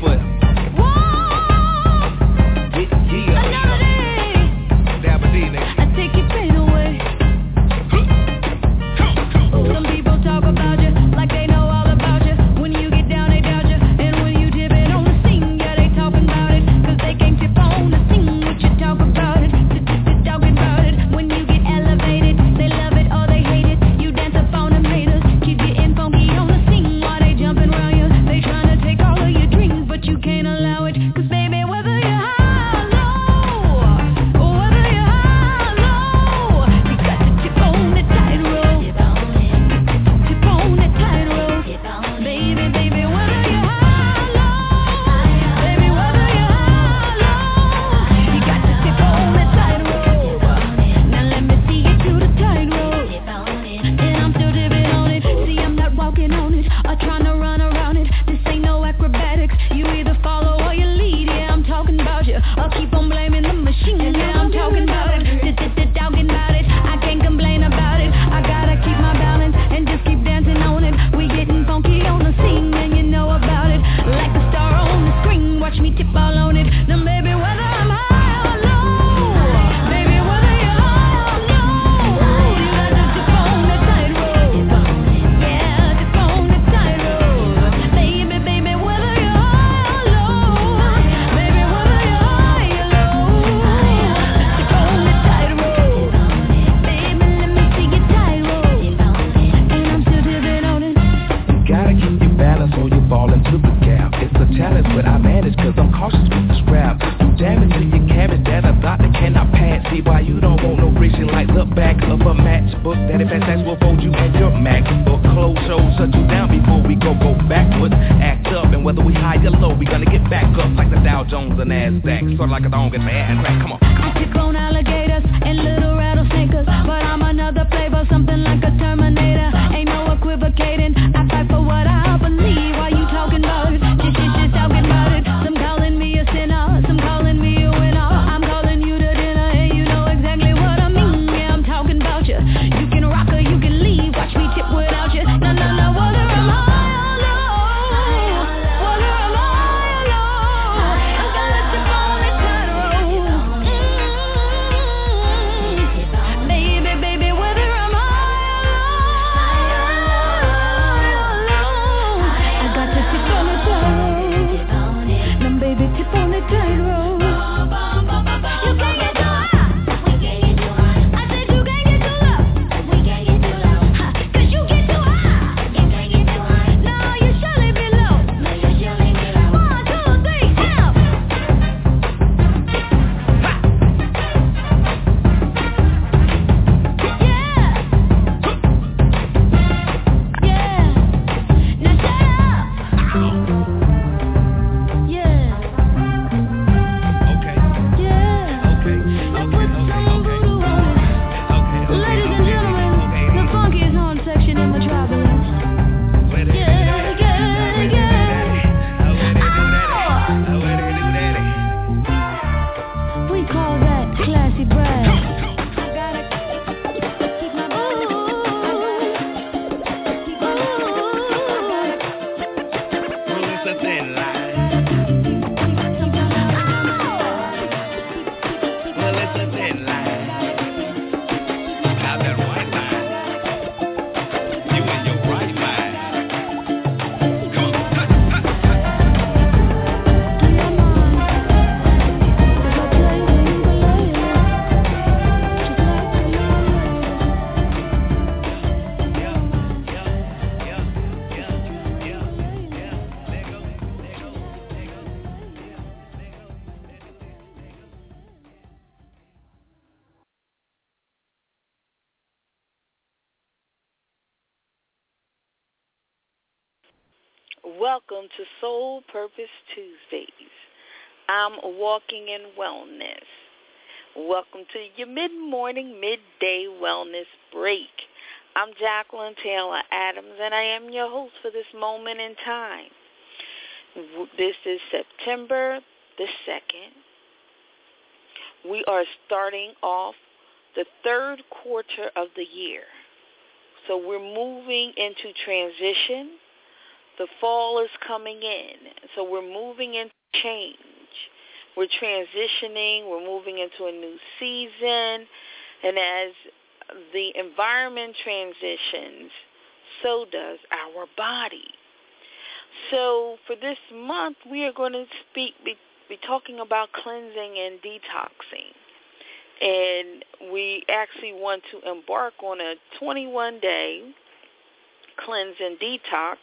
Foot. Left foot. Come to Purpose Tuesdays. I'm walking in wellness. Welcome to your mid-morning, midday wellness break. I'm Jacqueline Taylor Adams, and I am your host for this moment in time. This is September the 2nd. We are starting off the third quarter of the year. So we're moving into transition the fall is coming in. So we're moving into change. We're transitioning. We're moving into a new season. And as the environment transitions, so does our body. So for this month, we are going to speak, be, be talking about cleansing and detoxing. And we actually want to embark on a 21-day cleanse and detox,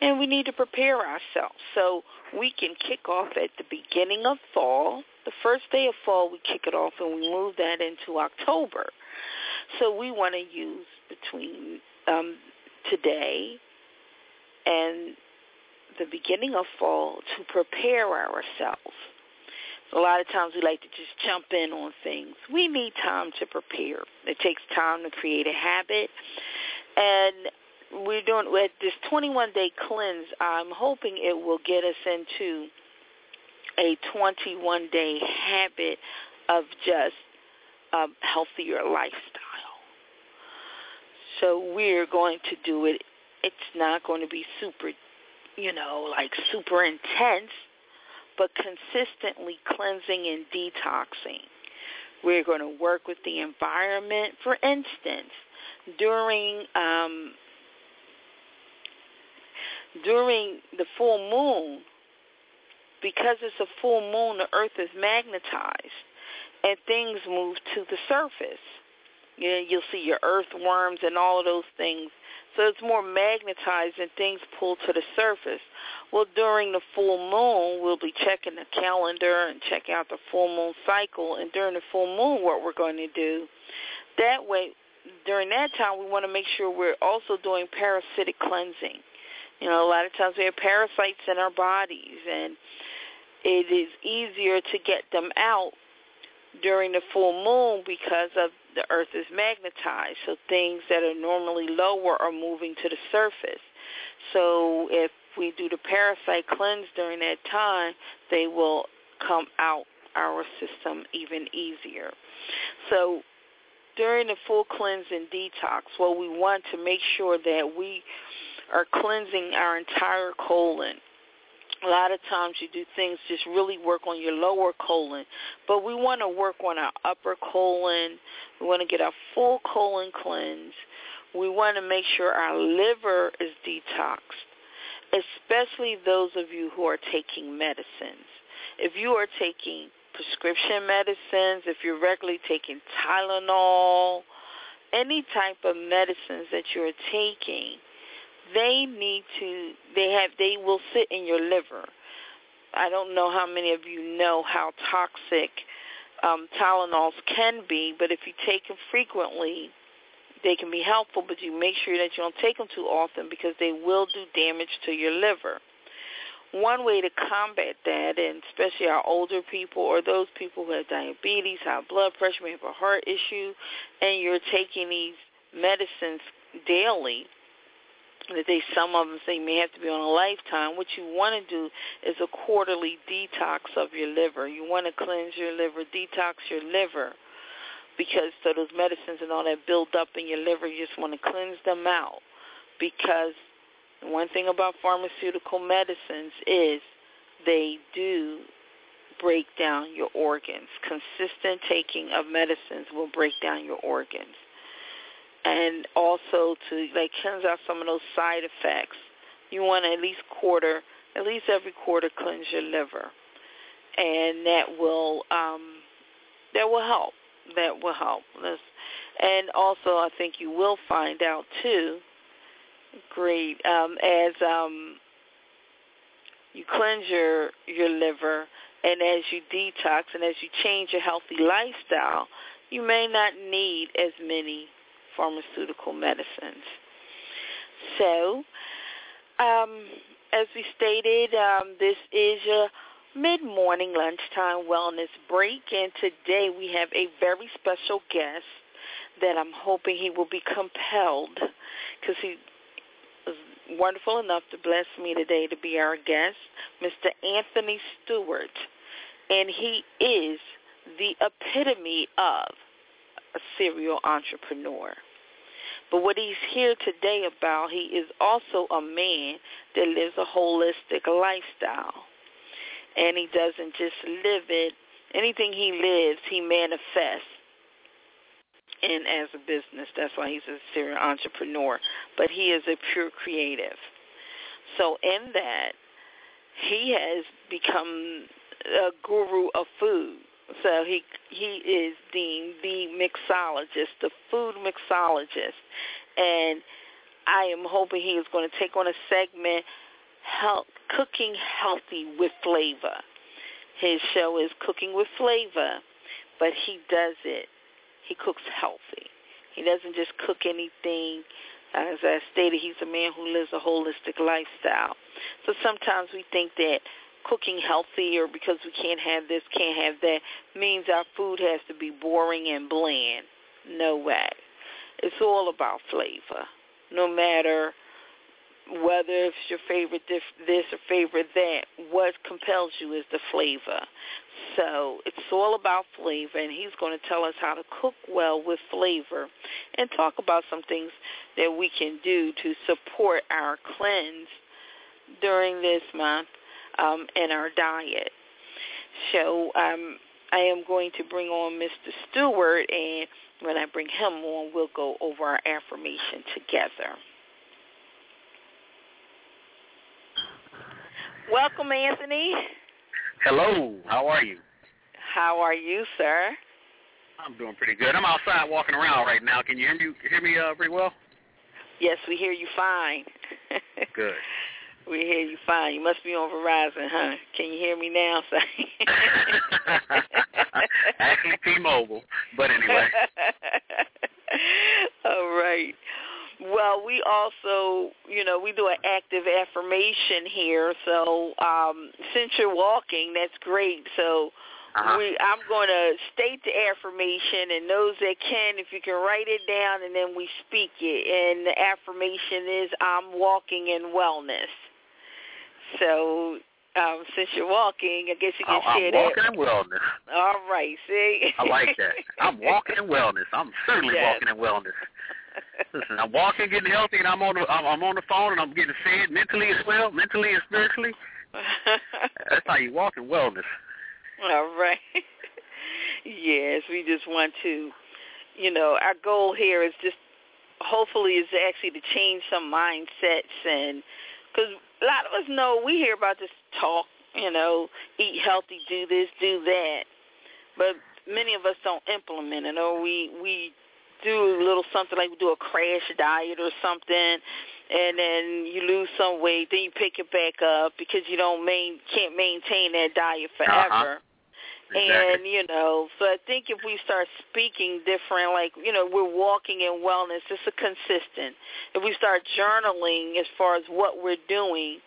and we need to prepare ourselves. So we can kick off at the beginning of fall. The first day of fall, we kick it off, and we move that into October. So we want to use between um, today and the beginning of fall to prepare ourselves. A lot of times we like to just jump in on things. We need time to prepare. It takes time to create a habit. And we're doing with this 21-day cleanse, I'm hoping it will get us into a 21-day habit of just a healthier lifestyle. So we're going to do it. It's not going to be super, you know, like super intense, but consistently cleansing and detoxing. We're going to work with the environment. For instance, during um, during the full moon, because it's a full moon, the earth is magnetized and things move to the surface. You know, you'll see your earthworms and all of those things. So it's more magnetized and things pull to the surface. Well, during the full moon, we'll be checking the calendar and checking out the full moon cycle. And during the full moon, what we're going to do, that way, during that time, we want to make sure we're also doing parasitic cleansing. You know, a lot of times we have parasites in our bodies, and it is easier to get them out during the full moon because of the earth is magnetized. So things that are normally lower are moving to the surface. So if we do the parasite cleanse during that time, they will come out our system even easier. So during the full cleanse and detox, well, we want to make sure that we are cleansing our entire colon a lot of times you do things just really work on your lower colon, but we want to work on our upper colon. We want to get our full colon cleansed. We want to make sure our liver is detoxed, especially those of you who are taking medicines. If you are taking prescription medicines, if you're regularly taking Tylenol, any type of medicines that you're taking, they need to they have they will sit in your liver. I don't know how many of you know how toxic um, Tylenols can be, but if you take them frequently, they can be helpful, but you make sure that you don't take them too often because they will do damage to your liver. One way to combat that, and especially our older people or those people who have diabetes, high blood pressure, may have a heart issue, and you're taking these medicines daily, that they some of them say may have to be on a lifetime. What you want to do is a quarterly detox of your liver. You want to cleanse your liver, detox your liver, because so those medicines and all that build up in your liver, you just want to cleanse them out. Because one thing about pharmaceutical medicines is they do break down your organs. Consistent taking of medicines will break down your organs and also to like cleanse out some of those side effects. You want to at least quarter, at least every quarter, cleanse your liver, and that will um, that will help. That will help. And also, I think you will find out too. Great, um, as um, you cleanse your your liver, and as you detox, and as you change your healthy lifestyle, you may not need as many pharmaceutical medicines. So, um, as we stated, um, this is a mid-morning lunchtime wellness break, and today we have a very special guest that I'm hoping he will be compelled because he was wonderful enough to bless me today to be our guest, Mr. Anthony Stewart, and he is the epitome of a serial entrepreneur But what he's here today about, he is also a man that lives a holistic lifestyle. And he doesn't just live it. Anything he lives, he manifests in as a business. That's why he's a serial entrepreneur. But he is a pure creative. So in that, he has become a guru of food. So he he is deemed the mixologist, the food mixologist, and I am hoping he is going to take on a segment, health, cooking healthy with flavor. His show is cooking with flavor, but he does it. He cooks healthy. He doesn't just cook anything. As I stated, he's a man who lives a holistic lifestyle. So sometimes we think that cooking healthy or because we can't have this, can't have that, means our food has to be boring and bland. No way. It's all about flavor. No matter whether it's your favorite this or favorite that, what compels you is the flavor. So it's all about flavor, and he's going to tell us how to cook well with flavor and talk about some things that we can do to support our cleanse during this month um, in our diet. So um, I am going to bring on Mr. Stewart, and when I bring him on, we'll go over our affirmation together. Welcome, Anthony. Hello. How are you? How are you, sir? I'm doing pretty good. I'm outside walking around right now. Can you hear me? Hear me uh, pretty well? Yes, we hear you fine. good. We hear you fine. You must be on Verizon, huh? Can you hear me now? Actually, T-Mobile, but anyway. All right. Well, we also, you know, we do an active affirmation here. So um, since you're walking, that's great. So uh-huh. we, I'm going to state the affirmation, and those that can, if you can write it down, and then we speak it. And the affirmation is, I'm walking in wellness. So um, since you're walking, I guess you can I'm, share I'm walking in wellness. All right, see? I like that. I'm walking in wellness. I'm certainly yes. walking in wellness. Listen, I'm walking, getting healthy, and I'm on the I'm, I'm on the phone, and I'm getting fed mentally as well, mentally and spiritually. That's how you walk in wellness. All right. yes, we just want to, you know, our goal here is just hopefully is actually to change some mindsets and because a lot of us know we hear about this talk, you know, eat healthy, do this, do that, but many of us don't implement it, or we we do a little something like we do a crash diet or something, and then you lose some weight, then you pick it back up because you don't main can't maintain that diet forever. Uh-huh. Exactly. And you know, so I think if we start speaking different, like you know, we're walking in wellness. It's a consistent. If we start journaling as far as what we're doing,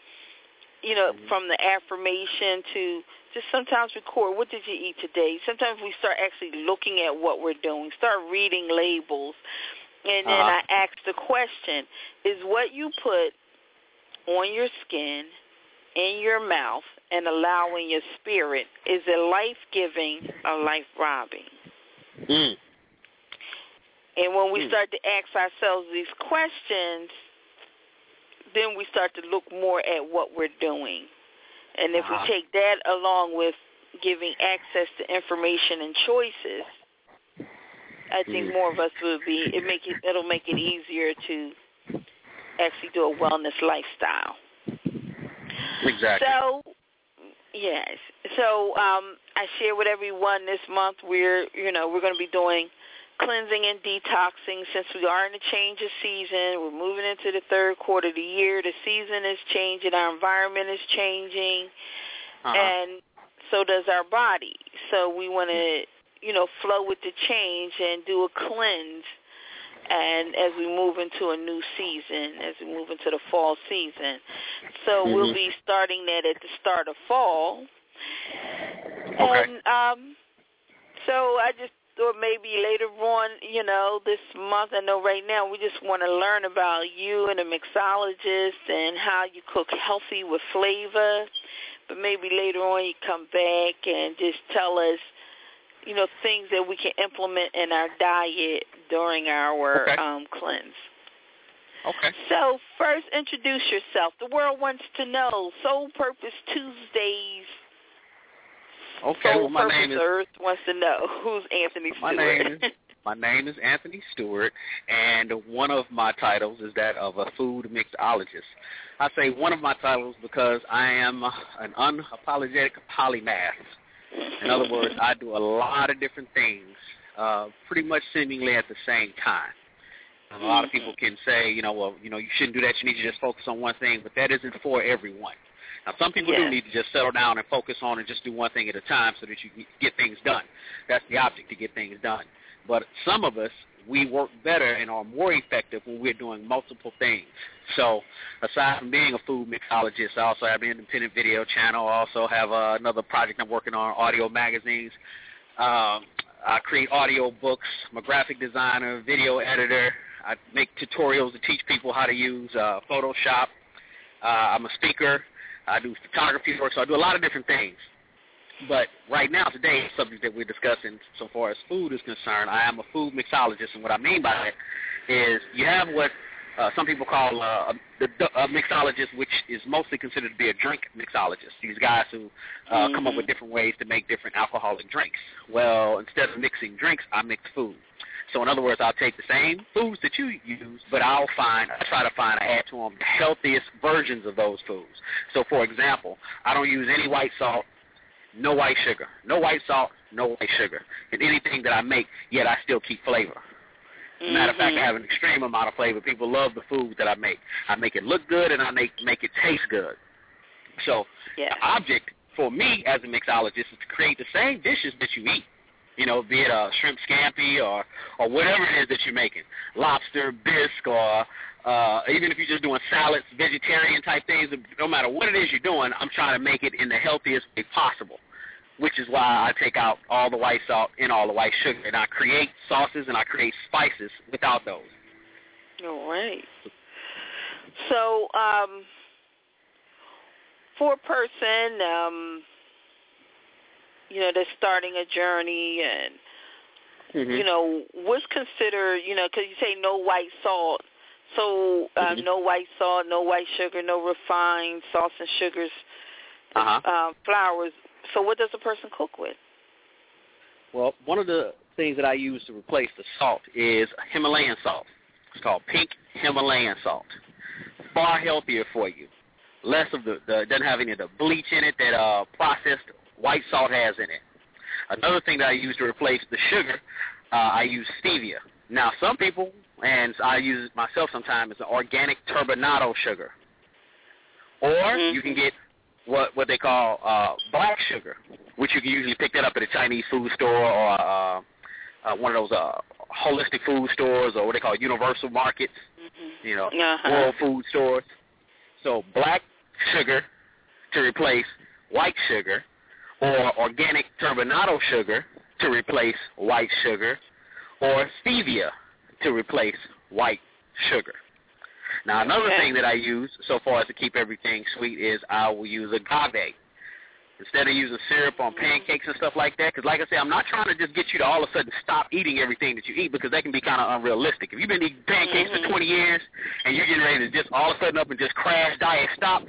you know, mm-hmm. from the affirmation to just sometimes record what did you eat today. Sometimes we start actually looking at what we're doing. Start reading labels, and then uh-huh. I ask the question: Is what you put on your skin, in your mouth, and allowing your spirit is it life giving or life robbing? Mm. And when we mm. start to ask ourselves these questions, then we start to look more at what we're doing. And if uh-huh. we take that along with giving access to information and choices, I think mm. more of us will be it make it it'll make it easier to actually do a wellness lifestyle. Exactly. So Yes. So um, I share with everyone this month we're you know we're going to be doing cleansing and detoxing since we are in a change of season. We're moving into the third quarter of the year. The season is changing. Our environment is changing, uh-huh. and so does our body. So we want to you know flow with the change and do a cleanse and as we move into a new season, as we move into the fall season. So mm-hmm. we'll be starting that at the start of fall. Okay. And um so I just thought maybe later on, you know, this month, I know right now we just want to learn about you and a mixologist and how you cook healthy with flavor. But maybe later on you come back and just tell us you know, things that we can implement in our diet during our okay. um, cleanse. Okay. So first, introduce yourself. The world wants to know. Soul Purpose Tuesdays. Okay. Soul well, my Purpose name is Earth wants to know who's Anthony my Stewart. name is my name is Anthony Stewart, and one of my titles is that of a food mixologist. I say one of my titles because I am an unapologetic polymath. In other words, I do a lot of different things, uh, pretty much seemingly at the same time. A lot of people can say, you know, well, you know, you shouldn't do that. You need to just focus on one thing, but that isn't for everyone. Now, some people Yeah. do need to just settle down and focus on and just do one thing at a time so that you can get things done. That's the object, to get things done. But some of us, we work better and are more effective when we're doing multiple things. So aside from being a food mixologist, I also have an independent video channel. I also have uh, another project I'm working on, audio magazines. Um, I create audio books. I'm a graphic designer, video editor. I make tutorials to teach people how to use uh, Photoshop. Uh, I'm a speaker. I do photography work, so I do a lot of different things. But right now, today, the subject that we're discussing, so far as food is concerned, I am a food mixologist, and what I mean by that is you have what uh, some people call uh, a, a mixologist, which is mostly considered to be a drink mixologist. These guys who uh, mm-hmm. come up with different ways to make different alcoholic drinks. Well, instead of mixing drinks, I mix food. So in other words, I'll take the same foods that you use, but I'll find, I try to find, I add to them the healthiest versions of those foods. So for example, I don't use any white salt, no white sugar, no white salt, no white sugar in anything that I make. Yet I still keep flavor. Mm-hmm. Matter of fact, I have an extreme amount of flavor. People love the food that I make. I make it look good and I make make it taste good. So yeah. the object for me as a mixologist is to create the same dishes that you eat. You know, be it a shrimp scampi or or whatever it is that you're making, lobster, bisque, or uh, even if you're just doing salads, vegetarian type things. No matter what it is you're doing, I'm trying to make it in the healthiest way possible. Which is why I take out all the white salt and all the white sugar, and I create sauces and I create spices without those. All right. So, um, for a person, um, you know, that's starting a journey and, mm-hmm. you know, what's considered, you know, because you say no white salt. So, uh, mm-hmm. no white salt, no white sugar, no refined salts and sugars, uh-huh. uh, flours. So what does a person cook with? Well, one of the things that I use to replace the salt is Himalayan salt. It's called pink Himalayan salt. Far healthier for you. Less of the, the doesn't have any of the bleach in it that uh, processed white salt has in it. Another thing that I use to replace the sugar, uh, I use stevia. Now, some people, and I use it myself sometimes, is an organic turbinado sugar. Or mm-hmm. you can get what what they call uh, black sugar, which you can usually pick that up at a Chinese food store or uh, uh, one of those uh, holistic food stores or what they call universal markets, mm-hmm. you know, uh-huh. world food stores. So black sugar to replace white sugar, or organic turbinado sugar to replace white sugar, or stevia to replace white sugar. Now, another okay. thing that I use so far as to keep everything sweet is I will use agave. Instead of using syrup on pancakes and stuff like that, because like I said, I'm not trying to just get you to all of a sudden stop eating everything that you eat because that can be kind of unrealistic. If you've been eating pancakes mm-hmm. for 20 years and you're getting ready to just all of a sudden up and just crash diet stop,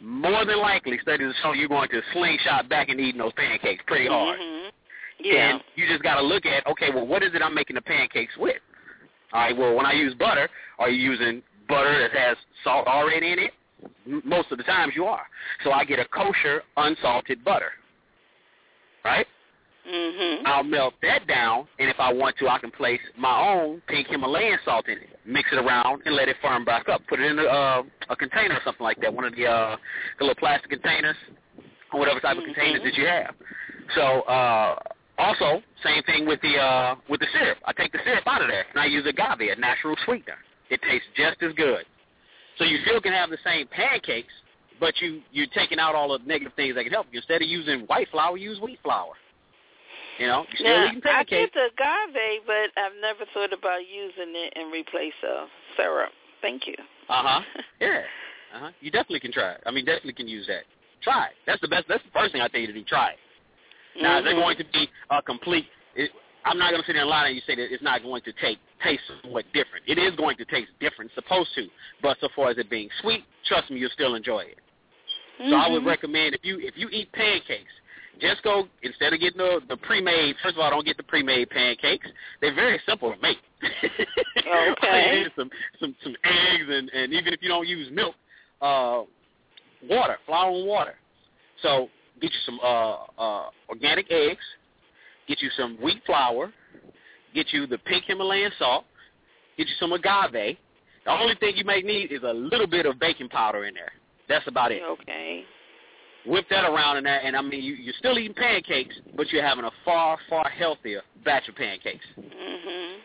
more than likely studies are showing you're going to slingshot back and eating those pancakes pretty hard. Mm-hmm. Yeah. And you just got to look at, okay, well, what is it I'm making the pancakes with? All right, well, when I use butter, are you using butter that has salt already in it? Most of the times you are. So I get a kosher, unsalted butter. Right? Mm-hmm. I'll melt that down, and if I want to, I can place my own pink Himalayan salt in it, mix it around, and let it firm back up. Put it in a, uh, a container or something like that, one of the, uh, the little plastic containers, or whatever type mm-hmm. of containers that you have. So uh, also, same thing with the uh, with the syrup. I take the syrup out of there, and I use agave, a natural sweetener. It tastes just as good. So you still can have the same pancakes, but you you're taking out all the negative things that can help you. Instead of using white flour, use wheat flour. You know, you're still now, eating I pancakes. get the agave, but I've never thought about using it in replace of syrup. Thank you. Uh huh. Yeah. Uh huh. You definitely can try it. I mean, definitely can use that. Try it. That's the best. That's the first thing I tell you to do. Try it. Now, is mm-hmm. going to be a complete it, I'm not going to sit there and lie and you say that it's not going to take taste somewhat different. It is going to taste different, supposed to. But so far as it being sweet, trust me, you'll still enjoy it. Mm-hmm. So I would recommend if you if you eat pancakes, just go instead of getting the, the pre-made. First of all, don't get the pre-made pancakes. They're very simple to make. okay. some some some eggs and and even if you don't use milk, uh, water, flour and water. So get you some uh, uh, organic eggs, get you some wheat flour, get you the pink Himalayan salt, get you some agave. The only thing you may need is a little bit of baking powder in there. That's about it. Okay. Whip that around in there, and I mean, you, you're still eating pancakes, but you're having a far, far healthier batch of pancakes. Mhm.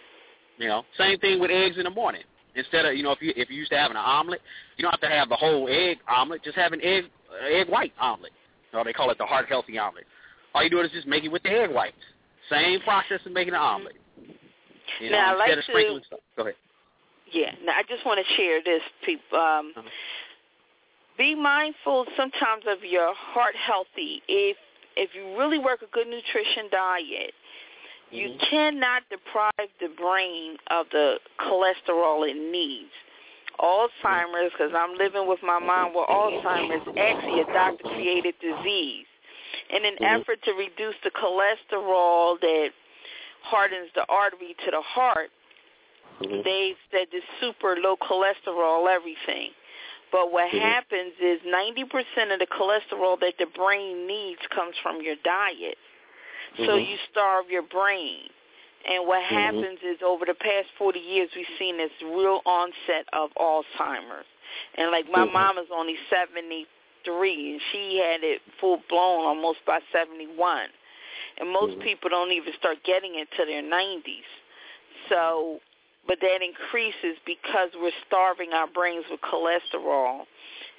You know, same thing with eggs in the morning. Instead of you know, if you if you used to having an omelet, you don't have to have the whole egg omelet. Just have an egg egg white omelet. Or they call it the heart healthy omelet. All you do is just make it with the egg whites. Same process of making an omelet. You know, Now, I like to- stuff. Go ahead. Yeah. Now I just want to share this, people. Um, Uh-huh. Be mindful sometimes of your heart healthy. If if you really work a good nutrition diet, you Mhm. cannot deprive the brain of the cholesterol it needs. Alzheimer's, because I'm living with my mom with Alzheimer's, actually a doctor-created disease. In an Mhm. effort to reduce the cholesterol that hardens the artery to the heart, Mhm. they said this super low cholesterol everything. But what Mhm. happens is 90% of the cholesterol that the brain needs comes from your diet. So you starve your brain. And what Mhm. happens is over the past 40 years, we've seen this real onset of Alzheimer's. And like my Mhm. mom is only 73, and she had it full blown almost by 71. And most Mhm. people don't even start getting it to their 90s. So, but that increases because we're starving our brains with cholesterol.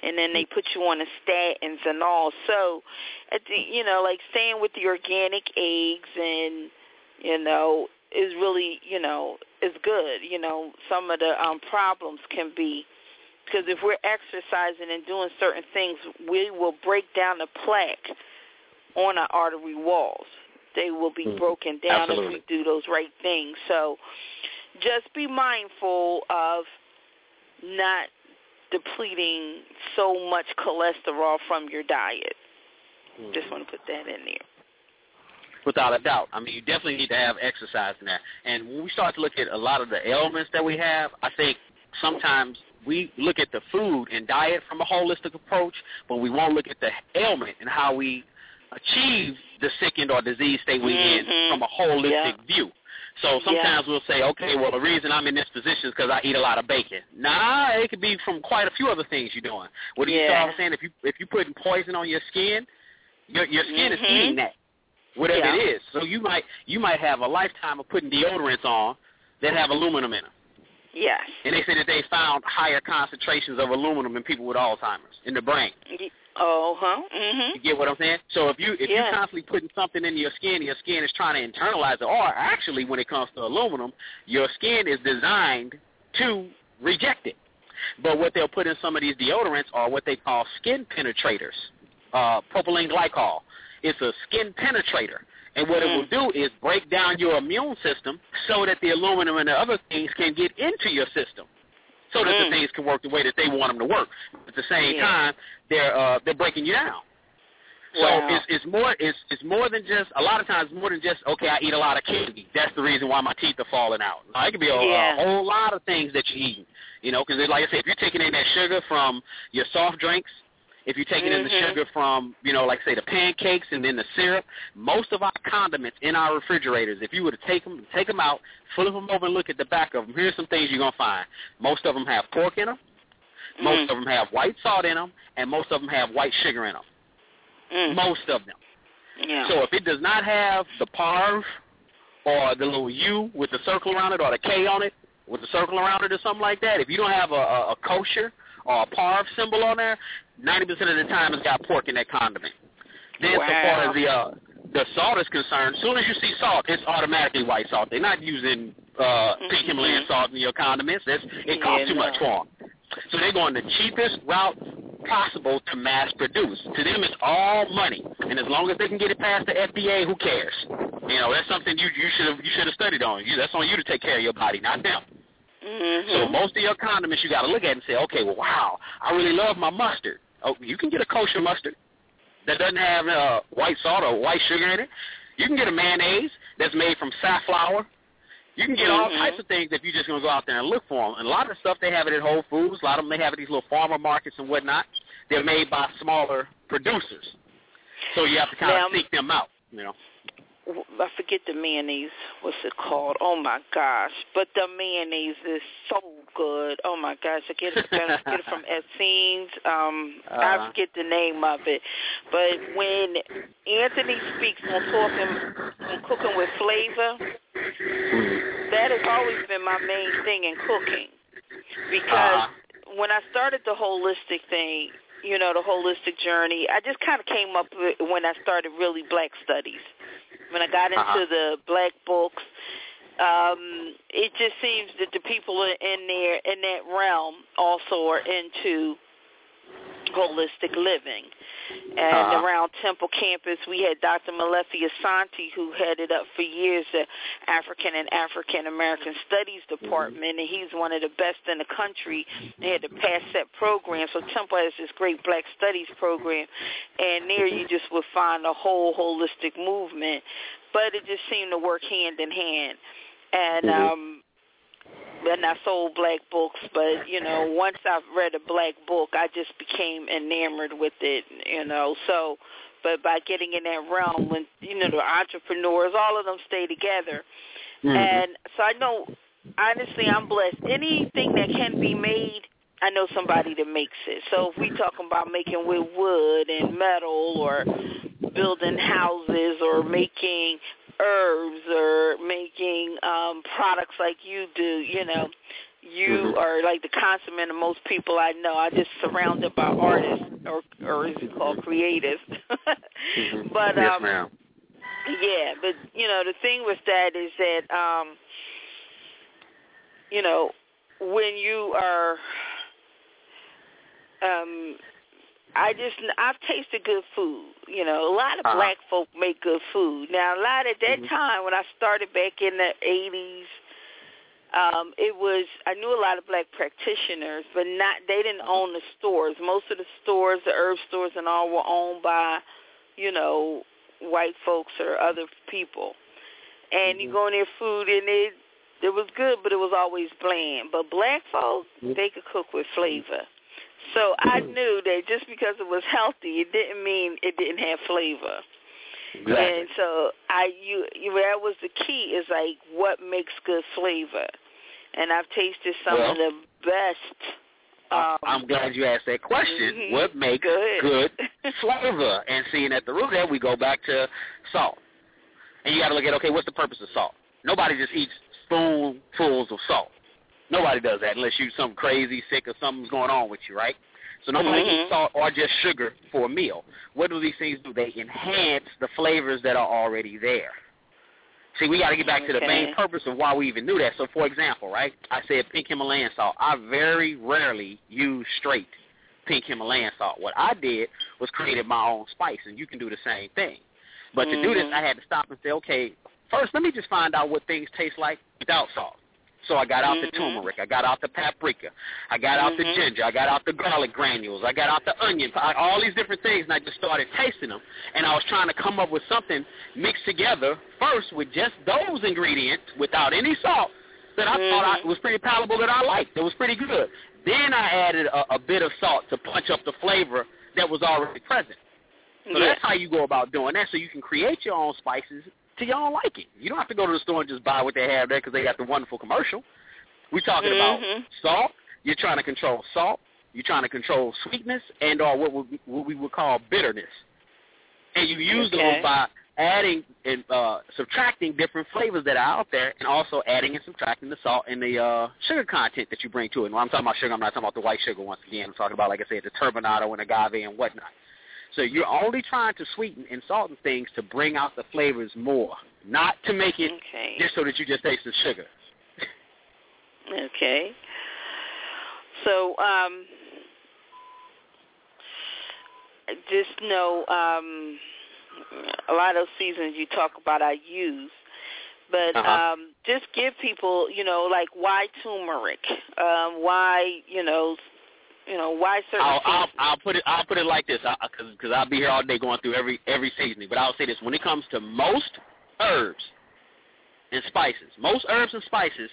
And then they put you on the statins and all. So, at the, you know, like staying with the organic eggs and, you know, is really, you know, is good. You know, some of the um problems can be because if we're exercising and doing certain things, we will break down the plaque on our artery walls. They will be Mhm. broken down Absolutely. if we do those right things. So just be mindful of not depleting so much cholesterol from your diet. Mhm. Just want to put that in there. Without a doubt. I mean, you definitely need to have exercise in there. And when we start to look at a lot of the ailments that we have, I think sometimes we look at the food and diet from a holistic approach, but we won't look at the ailment and how we achieve the sickened or disease state we're in Mhm. from a holistic Yeah. view. So sometimes we'll say, okay, well, the reason I'm in this position is because I eat a lot of bacon. Nah, it could be from quite a few other things you're doing. What do you Yeah. was saying? If you if you're putting poison on your skin, your your skin is Mhm. eating that whatever Yeah. it is. So you might you might have a lifetime of putting deodorants on that have aluminum in them. Yes. And they say that they found higher concentrations of aluminum in people with Alzheimer's in the brain. Oh, huh? You Mhm. get what I'm saying? So if you if Yeah. you're constantly putting something in your skin, your skin is trying to internalize it. Or actually, when it comes to aluminum, your skin is designed to reject it. But what they'll put in some of these deodorants are what they call skin penetrators, uh, propylene glycol. It's a skin penetrator. And what it will do is break down your immune system so that the aluminum and the other things can get into your system. So that Mm. the things can work the way that they want them to work. At the same Yeah. time, they're uh, they're breaking you down. So Wow. it's it's more it's it's more than just a lot of times more than just okay I eat a lot of candy that's the reason why my teeth are falling out. It could be a, Yeah. a whole lot of things that you're eating. You know, because like I said, if you're taking in that sugar from your soft drinks, if you're taking in the Mhm. sugar from you know like say the pancakes and then the syrup, most of our condiments in our refrigerators, if you were to take them take them out, flip them over and look at the back of them, here's some things you're gonna find. Most of them have pork in them. Most Mm. of them have white salt in them, and most of them have white sugar in them. Mm. Most of them. Yeah. So if it does not have the parv or the little U with the circle around it or the K on it with the circle around it or something like that, if you don't have a, a, a kosher or a parv symbol on there, 90% of the time it's got pork in that condiment. Then so far as the uh, the salt is concerned, as soon as you see salt, it's automatically white salt. They're not using uh, pink Mhm. Himalayan salt in your condiments. That's, it costs Yeah, too much no. for them. So they're going the cheapest route possible to mass produce. To them, it's all money, and as long as they can get it past the FDA, who cares? You know, that's something you you should have you should have studied on. You that's on you to take care of your body, not them. Mm-hmm. So most of your condiments you got to look at and say, okay, well, wow, I really love my mustard. Oh, you can get a kosher mustard that doesn't have uh, white salt or white sugar in it. You can get a mayonnaise that's made from safflower. You can get all Mhm. types of things if you're just going to go out there and look for them. And a lot of the stuff they have it at Whole Foods. A lot of them they have at these little farmer markets and whatnot. They're made by smaller producers, so you have to kind Now- of seek them out. You know. I forget the mayonnaise. What's it called? Oh my gosh! But the mayonnaise is so good. Oh my gosh! I get it, get it from Essenes. Um, I Uh-huh. forget the name of it. But when Anthony speaks on talking, on cooking with flavor, that has always been my main thing in cooking. Because Uh-huh. when I started the holistic thing, you know, the holistic journey, I just kind of came up with when I started really black studies. When I got into Uh-huh. the black books, um, it just seems that the people in there in that realm also are into holistic living. And Uh-huh. around Temple campus, we had Dr. Molefi Asante, who headed up for years the African and African American Studies Department, and he's one of the best in the country. They had the PASSET program, so Temple has this great Black Studies program, and there you just would find a whole holistic movement, but it just seemed to work hand in hand. And Mhm. um and I sold black books, but you know, once I read a black book, I just became enamored with it, you know. So, but by getting in that realm, when you know the entrepreneurs, all of them stay together, Mhm. and so I know, honestly, I'm blessed. Anything that can be made, I know somebody that makes it. So if we talking about making with wood and metal, or building houses, or making herbs or making um products like you do, you know, you Mhm. are like the consummate of most people I know. I just surrounded by artists or or is it called creatives. Mhm. But yes, um ma'am. yeah, but you know, the thing with that is that um you know, when you are um I just I've tasted good food. You know, a lot of Uh-huh. black folk make good food. Now, a lot at that Mhm. time when I started back in the 80s, um it was I knew a lot of black practitioners, but not they didn't Uh-huh. own the stores. Most of the stores, the herb stores and all were owned by, you know, white folks or other people. And you Mhm. go in their food and it it was good, but it was always bland. But black folks, Mhm. they could cook with flavor. So I knew that just because it was healthy, it didn't mean it didn't have flavor. Exactly. And so I you, you that was the key is like what makes good flavor. And I've tasted some Well, of the best um I'm glad you asked that question. Mhm. What makes Good. good flavor? And seeing at the root of that, we go back to salt. And you got to look at okay, what's the purpose of salt? Nobody just eats spoonfuls of salt. Nobody does that unless you're some crazy sick or something's going on with you, right? So nobody Mhm. eats salt or just sugar for a meal. What do these things do? They enhance the flavors that are already there. See, we got to get back to the main purpose of why we even knew that. So, for example, right, I said pink Himalayan salt. I very rarely use straight pink Himalayan salt. What I did was created my own spice, and you can do the same thing. But to do this, Mhm. I had to stop and say, okay, first let me just find out what things taste like without salt. So I got out the Mhm. turmeric, I got out the paprika, I got out the Mhm. ginger, I got out the garlic granules, I got out the onion, I- all these different things, and I just started tasting them. And I was trying to come up with something mixed together first with just those ingredients without any salt that I thought I, Mhm. was pretty palatable that I liked. It was pretty good. Then I added a, a bit of salt to punch up the flavor that was already present. So yeah. that's how you go about doing that. So you can create your own spices to your liking. You don't have to go to the store and just buy what they have there because they got the wonderful commercial. We're talking about Mhm. salt. You're trying to control salt. You're trying to control sweetness and or what, would, what we would call bitterness. And you use Okay. those by adding and uh, subtracting different flavors that are out there, and also adding and subtracting the salt and the uh, sugar content that you bring to it. And when I'm talking about sugar, I'm not talking about the white sugar once again. I'm talking about, like I said, the turbinado and agave and whatnot. So you're only trying to sweeten and salten things to bring out the flavors more, not to make it Okay. just so that you just taste the sugar. Okay. So, um, just know um, a lot of seasons you talk about I use. But uh-huh. um just give people, you know, like why turmeric? Um why, you know, you know, why certain I'll, I'll, I'll put it I'll put it like this because because I'll be here all day going through every every seasoning. But I'll say this: when it comes to most herbs and spices, most herbs and spices,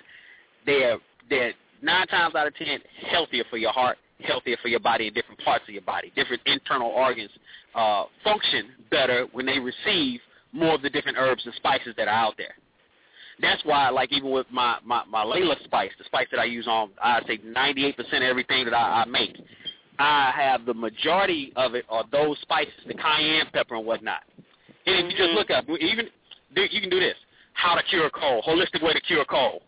they're they're nine times out of ten healthier for your heart, healthier for your body in different parts of your body. Different internal organs uh, function better when they receive more of the different herbs and spices that are out there. That's why, like even with my my my Layla spice, the spice that I use on, I say 98% of everything that I, I make, I have the majority of it are those spices, the cayenne pepper and whatnot. And if you just look up, even you can do this: how to cure a cold, holistic way to cure a cold.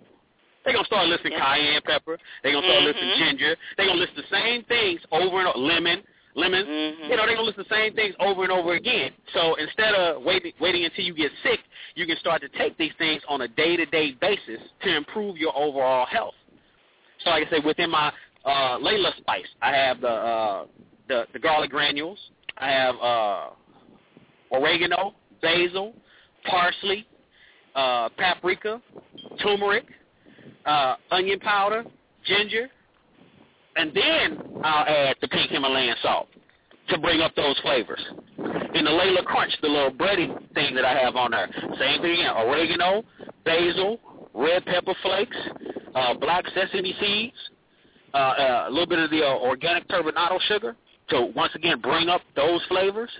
They're gonna start listing cayenne pepper. They're gonna start listing Mhm. ginger. They're gonna list the same things over and over. Lemon, lemons. Mhm. You know, they're gonna list the same things over and over again. So instead of waiting waiting until you get sick, you can start to take these things on a day to day basis to improve your overall health. So like I said, within my uh Layla spice, I have the uh the, the garlic granules. I have uh oregano, basil, parsley, uh paprika, turmeric, uh onion powder, ginger, and then I'll add the pink Himalayan salt to bring up those flavors. In the Layla Crunch, the little bready thing that I have on there, same thing again, oregano, basil, red pepper flakes, uh, black sesame seeds, uh, uh, a little bit of the uh, organic turbinado sugar to once again bring up those flavors.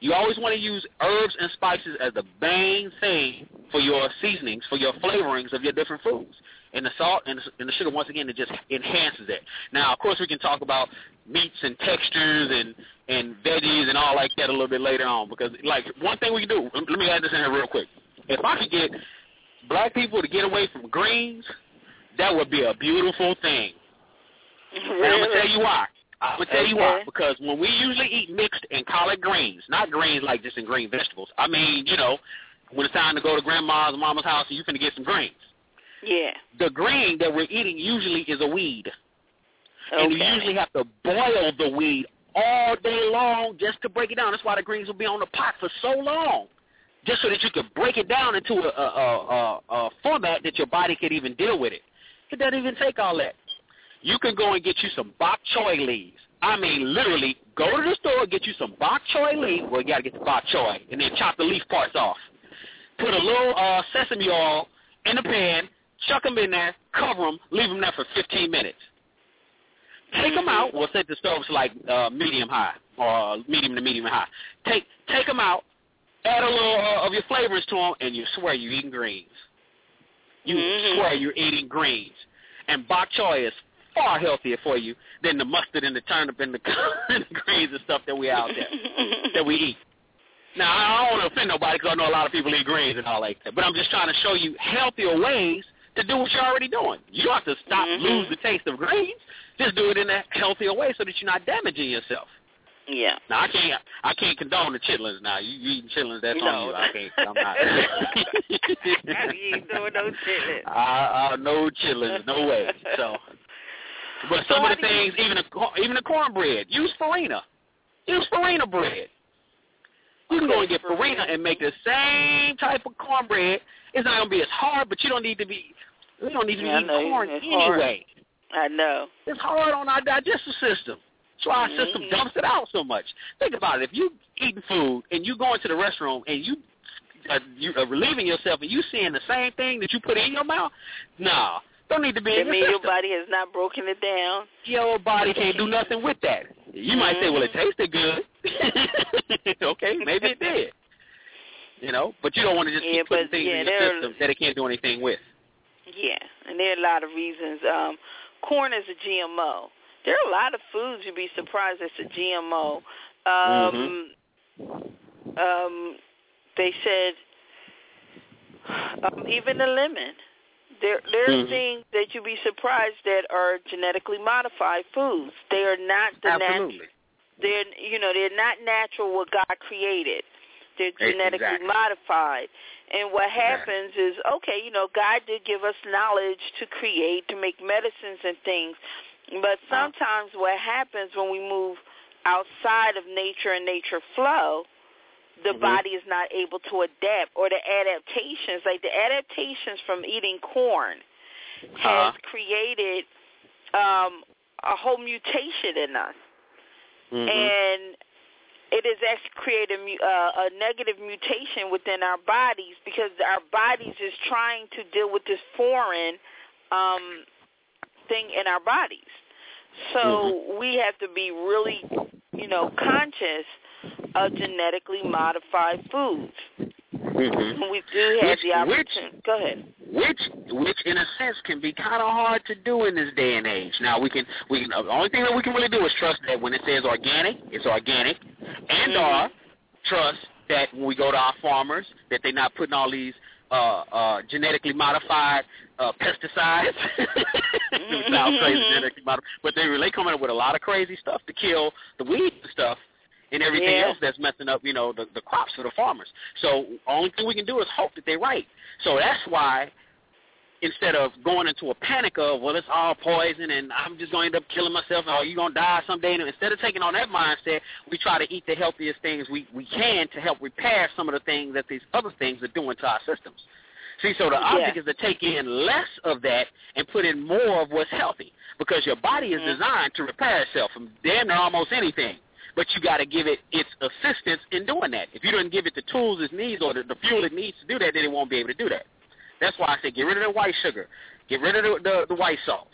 You always want to use herbs and spices as the main thing for your seasonings, for your flavorings of your different foods. And the salt and the, and the sugar, once again, it just enhances it. Now, of course, we can talk about meats and textures and and veggies and all like that a little bit later on. Because, like, one thing we can do, let me add this in here real quick. If I could get black people to get away from greens, that would be a beautiful thing. And I'm gonna tell you why. I'm gonna tell you why. Because when we usually eat mixed and collard greens, not greens like just in green vegetables. I mean, you know, when it's time to go to grandma's or mama's house and you finna get some greens. Yeah. The green that we're eating usually is a weed. And you usually have to boil the weed all day long just to break it down. That's why the greens will be on the pot for so long. Just so that you can break it down into a, a, a, a, a format that your body could even deal with it. It doesn't even take all that. You can go and get you some bok choy leaves. I mean, literally, go to the store, get you some bok choy leaves. Well, you got to get the bok choy, and then chop the leaf parts off. Put a little uh, sesame oil in the pan, chuck them in there, cover them, leave them there for 15 minutes. Take them out. We'll set the stove to like uh, medium high or medium to medium high. Take take them out. Add a little uh, of your flavors to them, and you swear you're eating greens. You Mhm. swear you're eating greens. And bok choy is far healthier for you than the mustard and the turnip and the, and the greens and stuff that we out there that we eat. Now I don't want to offend nobody because I know a lot of people eat greens and all like that, but I'm just trying to show you healthier ways to do what you're already doing. You don't have to stop Mhm. lose the taste of greens. Just do it in a healthier way so that you're not damaging yourself. yeah. Now I can't I can't condone the chitlins. Now you, you eating chitlins, that's No. on you. I can't. I'm not. You ain't doing no chitlins. I, I no chitlins, no way. So, but So some how of the do you- things, even the even the cornbread, use farina. Use farina bread. You can go and get farina and make the same type of cornbread. It's not gonna be as hard, but you don't need to be. We don't need to be Yeah, I eating corn it's hard. anyway. I know. It's hard on our digestive system. That's why our system Mhm. dumps it out so much. Think about it. If you eating food and you go into the restroom and you uh, you are relieving yourself and you seeing the same thing that you put in your mouth, nah, don't need to be That in your your body has not broken it down. Your body can't do nothing with that. You might say, well, it Mhm. tasted good. okay, maybe it did. You know, but you don't want to just Yeah, keep putting but, things yeah, in your system that it can't do anything with. Yeah, and there are a lot of reasons. Um, corn is a GMO. There are a lot of foods you'd be surprised it's a GMO. Um, um, they said um, even the lemon. There, there are Mhm. things that you'd be surprised that are genetically modified foods. They are not the nat- Absolutely. they're you know they're not natural what God created. They're genetically Exactly. modified. And what happens is okay, you know, God did give us knowledge to create, to make medicines and things. But Uh-huh. sometimes what happens when we move outside of nature and nature flow, the mm-hmm. body is not able to adapt or the adaptations like the adaptations from eating corn has uh-huh. created um a whole mutation in us mm-hmm. and it has actually created a, uh, a negative mutation within our bodies because our bodies is trying to deal with this foreign um thing in our bodies so mm-hmm. we have to be really you know conscious of genetically modified foods. Mm-hmm. We do have which, the opportunity. Which, Go ahead. Which, which, in a sense, can be kind of hard to do in this day and age. Now, we can, we can. The only thing that we can really do is trust that when it says organic, it's organic, and mm-hmm. or trust that when we go to our farmers, that they're not putting all these uh, uh, genetically modified uh, pesticides. it sounds crazy, Mm-hmm. genetically modified, but they really coming up with a lot of crazy stuff to kill the weeds and stuff and everything yeah. else that's messing up, you know, the, the crops for the farmers. So only thing we can do is hope that they're right. So that's why instead of going into a panic of, well, it's all poison and I'm just going to end up killing myself or you're going to die someday, and instead of taking on that mindset, we try to eat the healthiest things we, we can to help repair some of the things that these other things are doing to our systems. See, so the object yeah. is to take in less of that and put in more of what's healthy because your body is mm-hmm. designed to repair itself from damn near almost anything but you got to give it its assistance in doing that. If you don't give it the tools it needs or the, the fuel it needs to do that, then it won't be able to do that. That's why I say get rid of the white sugar, get rid of the, the, the white salt.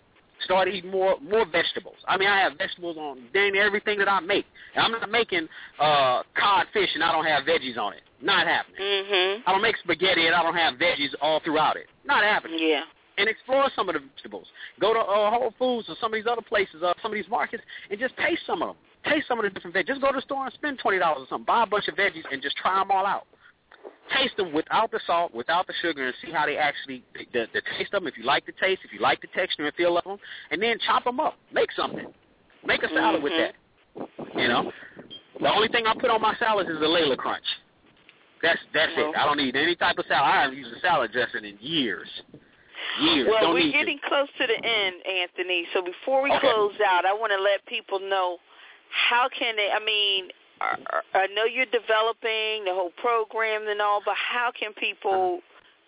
Start eating more more vegetables. I mean, I have vegetables on dang everything that I make. And I'm not making uh, codfish and I don't have veggies on it. Not happening. Mhm. I don't make spaghetti and I don't have veggies all throughout it. Not happening. Yeah. And explore some of the vegetables. Go to uh, Whole Foods or some of these other places, uh, some of these markets, and just taste some of them taste some of the different veggies. Just go to the store and spend twenty dollars or something. Buy a bunch of veggies and just try them all out. Taste them without the salt, without the sugar, and see how they actually the, the taste of them. If you like the taste, if you like the texture and feel of them, and then chop them up. Make something. Make a salad mm-hmm. with that. You know, the only thing I put on my salads is a Layla Crunch. That's that's it. I don't need any type of salad. I haven't used a salad dressing in years. Years. Well, don't we're getting to. close to the end, Anthony. So before we Okay. close out, I want to let people know how can they? I mean, I know you're developing the whole program and all, but how can people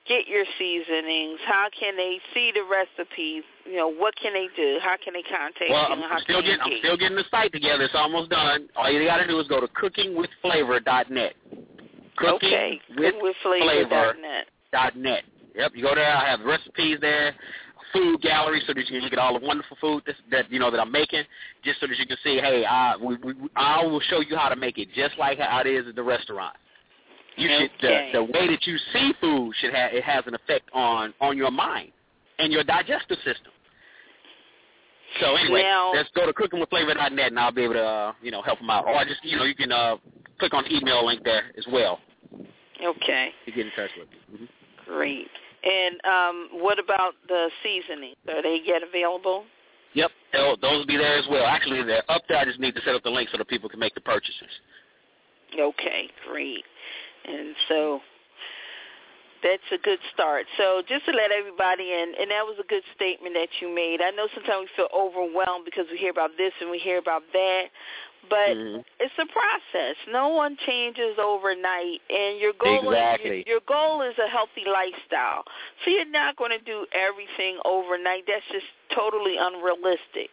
get your seasonings? How can they see the recipes? You know, what can they do? How can they contact Well, you? I'm, how I'm still can getting I'm still getting the site together. It's almost done. All you got to do is go to cookingwithflavor.net. Cooking okay, with cookingwithflavor.net. dot net. Yep, you go there. I have recipes there, food gallery, so that you can look at all the wonderful food that, that you know that I'm making, just so that you can see, hey, I we, we, I will show you how to make it just like how it is at the restaurant. You should the, the way that you see food should have it has an effect on on your mind and your digestive system. So anyway, Now- let's go to cookingwithflavor.net and I'll be able to uh, you know help them out. Or just you know you can uh, click on the email link there as well Okay, to get in touch with me. hmm great. And um, what about the seasonings? Are they yet available? Yep, those will be there as well. Actually, they're up there. I just need to set up the link so that people can make the purchases. Okay, great. And so that's a good start. So just to let everybody in, and that was a good statement that you made. I know sometimes we feel overwhelmed because we hear about this and we hear about that, but Mhm. it's a process. No one changes overnight, and your goal Exactly. is your, your goal is a healthy lifestyle. So you're not going to do everything overnight. That's just totally unrealistic.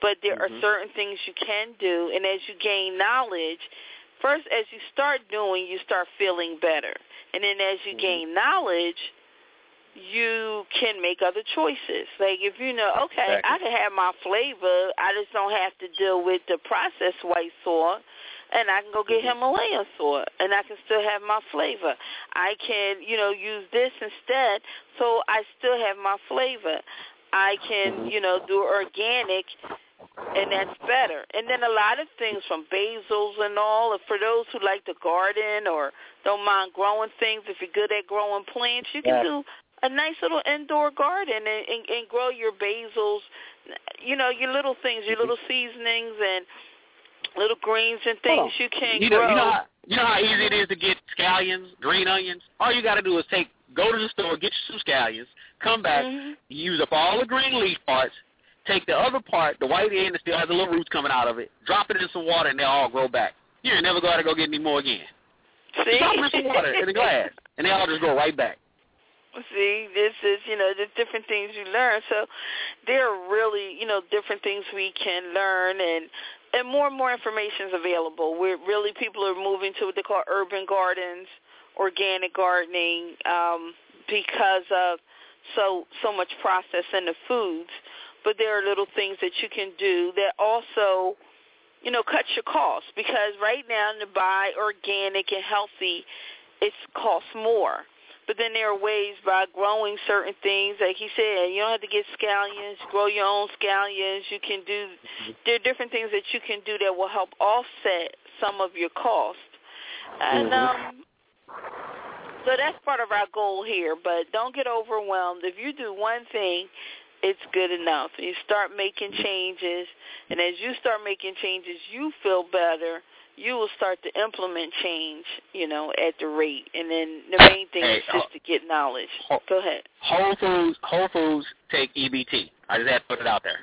But there are Mhm. certain things you can do, and as you gain knowledge, first as you start doing, you start feeling better, and then as you Mhm. gain knowledge, you can make other choices. Like if you know, okay, Exactly. I can have my flavor. I just don't have to deal with the processed white soy, and I can go get Mhm. Himalayan soy, and I can still have my flavor. I can, you know, use this instead, so I still have my flavor. I can, Mhm. you know, do organic, and that's better. And then a lot of things from basils and all. For those who like to garden or don't mind growing things, if you're good at growing plants, you can Yeah. do a nice little indoor garden and, and, and grow your basils. You know, your little things, your little seasonings and little greens and things you can You know, grow. you know, how, you know how easy it is to get scallions, green onions. All you got to do is take, go to the store, get you some scallions, come back, Mhm. use up all the green leaf parts, take the other part, the white end that still has the little roots coming out of it, drop it in some water, and they'll all grow back. You ain't never got to go get any more again. See? Stop some water in a glass, and they all just go right back. See, this is, you know, the different things you learn. So there are really, you know, different things we can learn and and more and more information is available. We're really people are moving to what they call urban gardens, organic gardening, um, because of so so much process in the foods. But there are little things that you can do that also, you know, cut your costs because right now to buy organic and healthy, it costs more. But then there are ways by growing certain things, like he said, you don't have to get scallions, grow your own scallions. You can do, there are different things that you can do that will help offset some of your cost. And Mm-hmm. um, so that's part of our goal here. But don't get overwhelmed. If you do one thing, it's good enough. You start making changes, and as you start making changes, you feel better you will start to implement change, you know, at the rate. And then the main thing Hey, is just uh, to get knowledge. Ho- Go ahead. Whole Foods, Whole Foods take EBT. I just had to put it out there.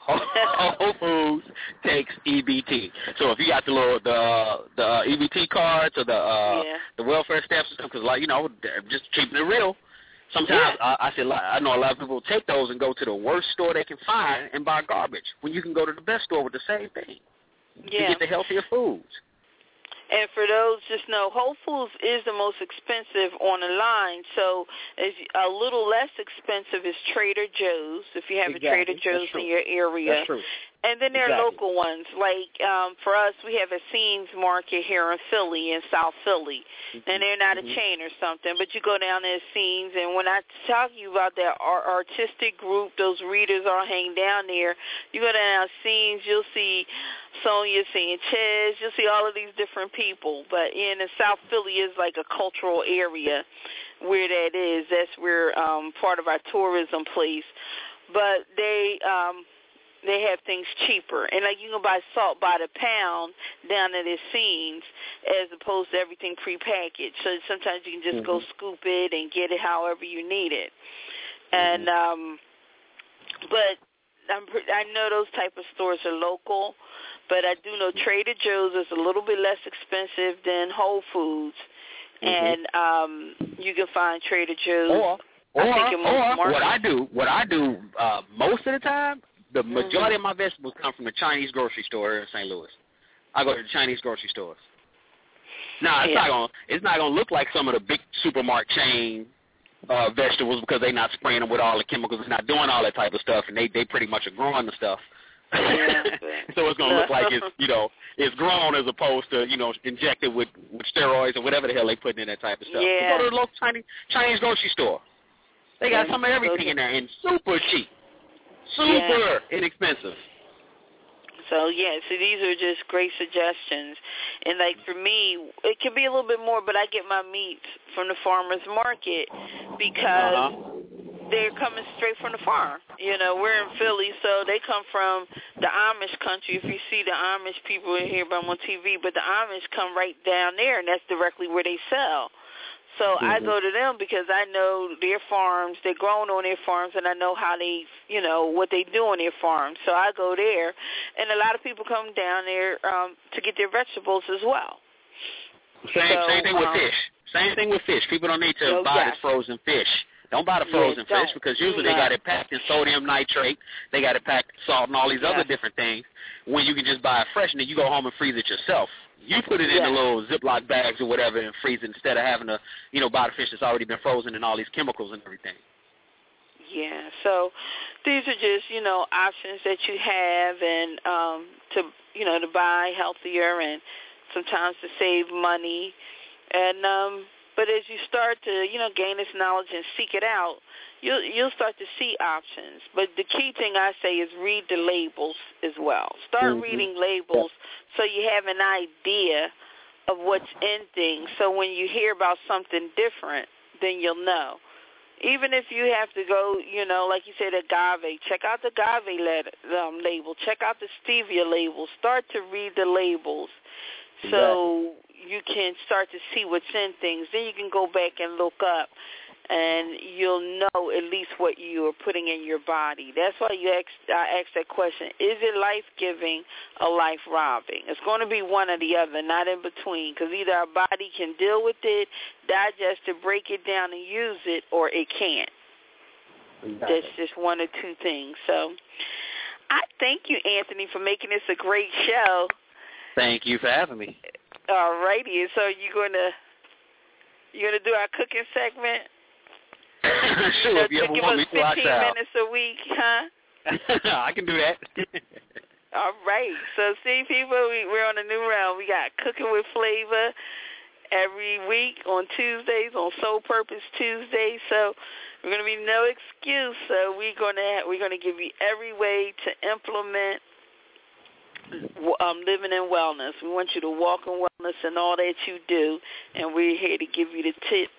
Whole Whole Foods takes EBT. So if you got the little the the EBT cards or the uh Yeah. the welfare stamps, because like you know, just keeping it real. Sometimes Yeah. I, I said I know a lot of people take those and go to the worst store they can find and buy garbage when you can go to the best store with the same thing. Yeah. You get the healthier foods. And for those, just know Whole Foods is the most expensive on the line. So is a little less expensive is Trader Joe's if you have Exactly. a Trader Joe's in your area. That's true. And then there are local ones. Like um for us we have a Scenes market here in Philly in South Philly. And they're not a Mhm. chain or something, but you go down there Scenes and when I talk to you about that ar- artistic group, those readers all hang down there, you go down Scenes, you'll see Sonia Sanchez, you'll see all of these different people. But in the South Philly is like a cultural area where that is. That's where um part of our tourism place. But they um they have things cheaper. And like you can buy salt by the pound down at the scenes as opposed to everything prepackaged. So sometimes you can just go Mhm. scoop it and get it however you need it. And um but I'm I know those type of stores are local, but I do know Trader Joe's is a little bit less expensive than Whole Foods. Mhm. And um you can find Trader Joe's Or I or, think or what I do, what I do uh, most of the time, the majority of my vegetables come from the Chinese grocery store here in St. Louis. I go to the Chinese grocery stores. Now it's Yeah. not gonna it's not gonna look like some of the big supermarket chain uh, vegetables because they're not spraying them with all the chemicals. They're not doing all that type of stuff, and they they pretty much are growing the stuff. Yeah, so it's gonna look like it's you know it's grown as opposed to you know injected with with steroids or whatever the hell they putting in that type of stuff. Yeah. Go to the local Chinese Chinese grocery store. They got Yeah, some of everything in there and super cheap, super inexpensive. So yeah, so these are just great suggestions. And like for me, it can be a little bit more, but I get my meats from the farmers market because Uh-huh. they're coming straight from the farm. You know, we're in Philly, so they come from the Amish country. If you see the Amish people in here on TV, but the Amish come right down there, and that's directly where they sell. So I Mhm. go to them because I know their farms, they're grown on their farms, and I know how they, you know, what they do on their farms. So I go there, and a lot of people come down there um, to get their vegetables as well. Same So, same thing with um, fish. Same thing with fish. People don't need to Oh, buy yes. this frozen fish. Don't buy the Yeah, frozen fish because usually they got it packed in sodium nitrate. They got it packed in salt and all these other different things. When you can just buy it fresh and then you go home and freeze it yourself. You put it in the little Ziploc bags or whatever and freeze it instead of having to, you know, buy the fish that's already been frozen and all these chemicals and everything. Yeah, so these are just, you know, options that you have and um to you know, to buy healthier and sometimes to save money. And um but as you start to, you know, gain this knowledge and seek it out, you'll you'll start to see options. But the key thing I say is read the labels as well. Start Mhm. reading labels so you have an idea of what's in things. So when you hear about something different, then you'll know even if you have to go, you know, like you said, agave, check out the agave letter, um, label, check out the stevia label, start to read the labels so you can start to see what's in things. Then you can go back and look up and you'll know at least what you are putting in your body. That's why you ask, I asked that question: Is it life-giving or life-robbing? It's going to be one or the other, not in between, because either our body can deal with it, digest it, break it down, and use it, or it can't. Exactly. That's just one or two things. So, I thank you, Anthony, for making this a great show. Thank you for having me. All righty. So you're gonna you're gonna do our cooking segment? sure, you if you ever give want us me to, 15 minutes a week, huh? I can do that. All right. So see, people, we, we're on a new round. We got cooking with flavor every week on Tuesdays on Soul Purpose Tuesday. So we're going to be no excuse. So we're going to we're going to give you every way to implement um, living in wellness. We want you to walk in wellness in all that you do, and we're here to give you the tips,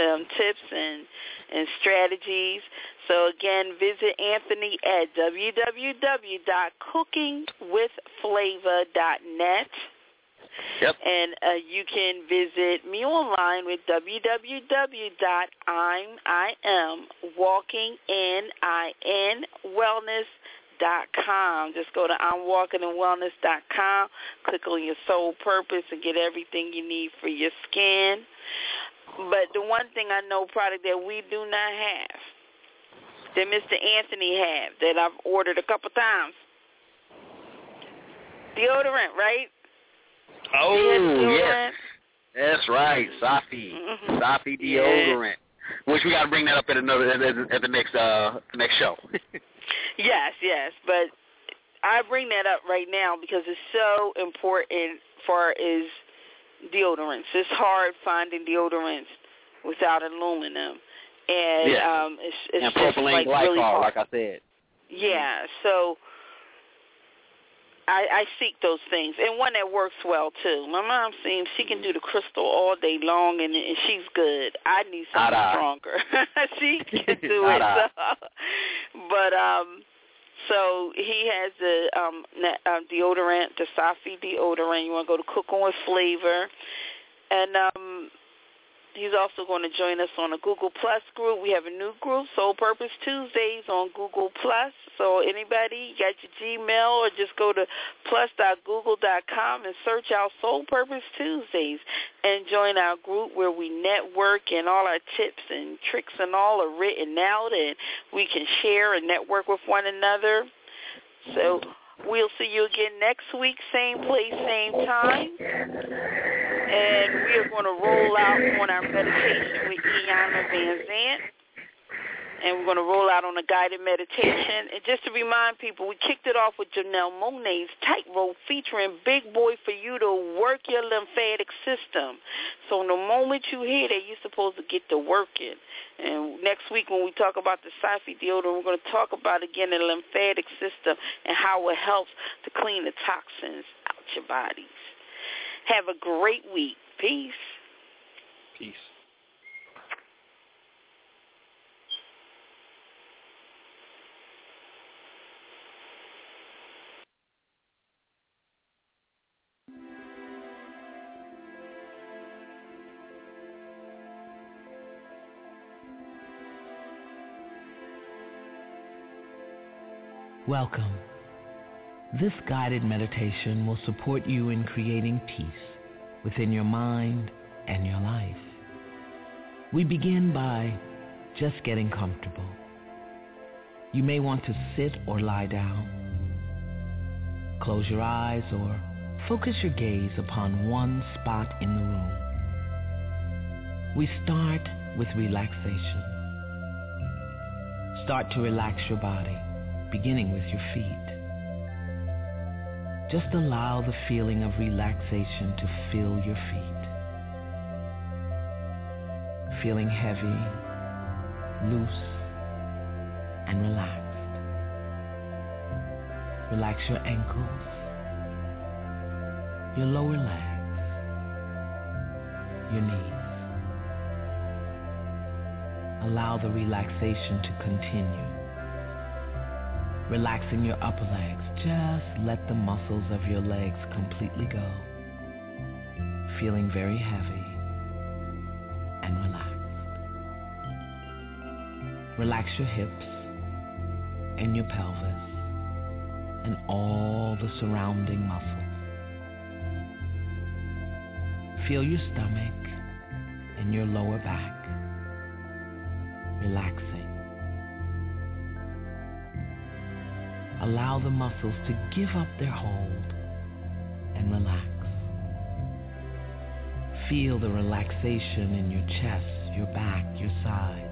um, tips and and strategies. So again, visit Anthony at www.cookingwithflavor.net. Yep. And uh, you can visit me online with dot com. Just go to dot com, click on your soul purpose, and get everything you need for your skin. But the one thing I know product that we do not have, that Mr. Anthony have, that I've ordered a couple times, deodorant, right? Oh, yes. That's right, Safi. Mm-hmm. Safi deodorant. Yeah. Which we got to bring that up at another at, at the next uh next show. Yes, yes, but I bring that up right now because it's so important for as deodorants. It's hard finding deodorants without aluminum, and yeah. um, it's, it's and just propylene like glycol, really hard. like I said. Yeah, so I, I seek those things, and one that works well too. My mom seems she can do the crystal all day long, and, and she's good. I need something stronger. she can do it. So. But um, so he has the um, uh, deodorant, the Safi deodorant. You want to go to Cooking with Flavor, and um, He's also going to join us on a Google Plus group. We have a new group, Soul Purpose Tuesdays on Google Plus. So anybody got your Gmail or just go to plus.google.com and search out Soul Purpose Tuesdays and join our group where we network and all our tips and tricks and all are written out and we can share and network with one another. So We'll see you again next week, same place, same time. And we are going to roll out on our meditation with Iyanla Vanzant and we're going to roll out on a guided meditation. And just to remind people, we kicked it off with Janelle Monáe's Tightrope featuring Big Boi for you to work your lymphatic system. So the moment you hear that, you're supposed to get to working. And next week when we talk about the Safi deodorant, we're going to talk about again the lymphatic system and how it helps to clean the toxins out your bodies. Have a great week. Peace. Peace. Welcome. This guided meditation will support you in creating peace within your mind and your life. We begin by just getting comfortable. You may want to sit or lie down. Close your eyes or focus your gaze upon one spot in the room. We start with relaxation. Start to relax your body beginning with your feet. Just allow the feeling of relaxation to fill your feet. Feeling heavy, loose, and relaxed. Relax your ankles, your lower legs, your knees. Allow the relaxation to continue relaxing your upper legs. Just let the muscles of your legs completely go. Feeling very heavy and relaxed. Relax your hips and your pelvis and all the surrounding muscles. Feel your stomach and your lower back relaxing. Allow the muscles to give up their hold and relax. Feel the relaxation in your chest, your back, your sides.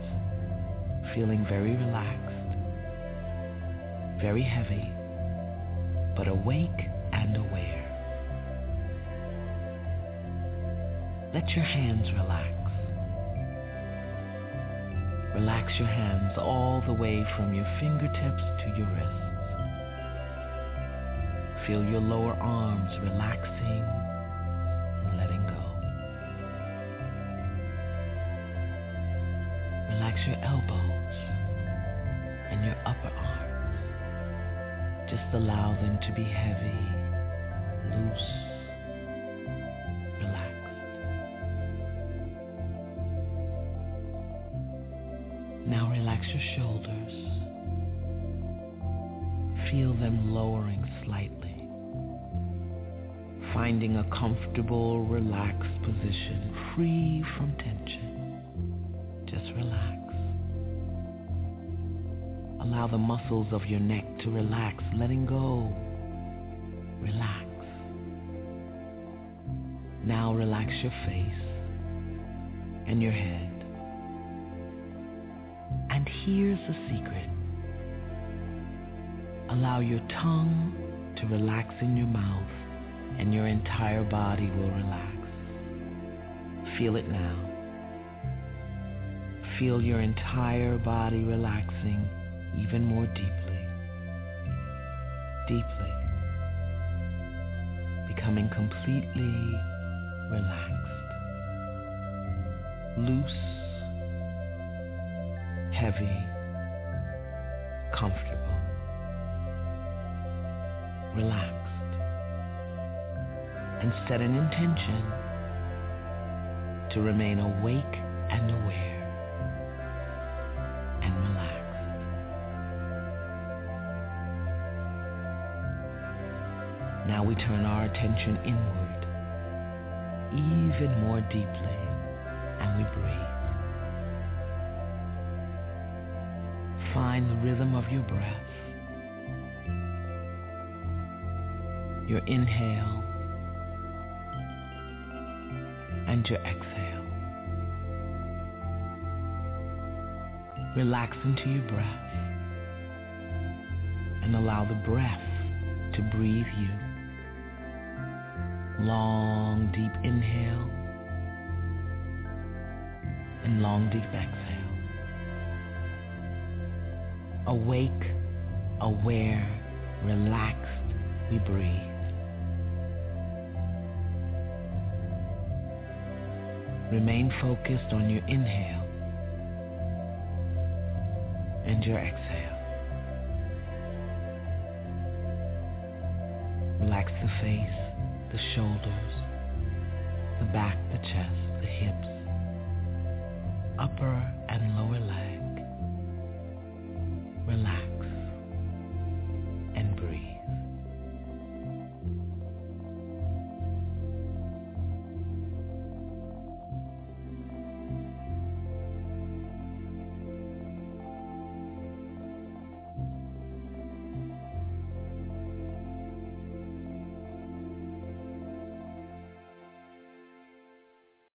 Feeling very relaxed, very heavy, but awake and aware. Let your hands relax. Relax your hands all the way from your fingertips to your wrists. Feel your lower arms relaxing and letting go. Relax your elbows and your upper arms. Just allow them to be heavy, loose. Now relax your shoulders. Feel them lowering slightly finding a comfortable, relaxed position, free from tension. Just relax. Allow the muscles of your neck to relax, letting go. Relax. Now relax your face and your head. And here's the secret. Allow your tongue to relax in your mouth and your entire body will relax. Feel it now. Feel your entire body relaxing even more deeply. Deeply. Becoming completely relaxed. Loose. Heavy. Comfortable. Relax and set an intention to remain awake and aware and relaxed. Now we turn our attention inward even more deeply and we breathe. Find the rhythm of your breath. Your inhale and your exhale. Relax into your breath and allow the breath to breathe you. Long, deep inhale and long, deep exhale. Awake, aware, relaxed, we breathe. Remain focused on your inhale and your exhale. Relax the face, the shoulders, the back, the chest, the hips, upper and lower leg. Relax.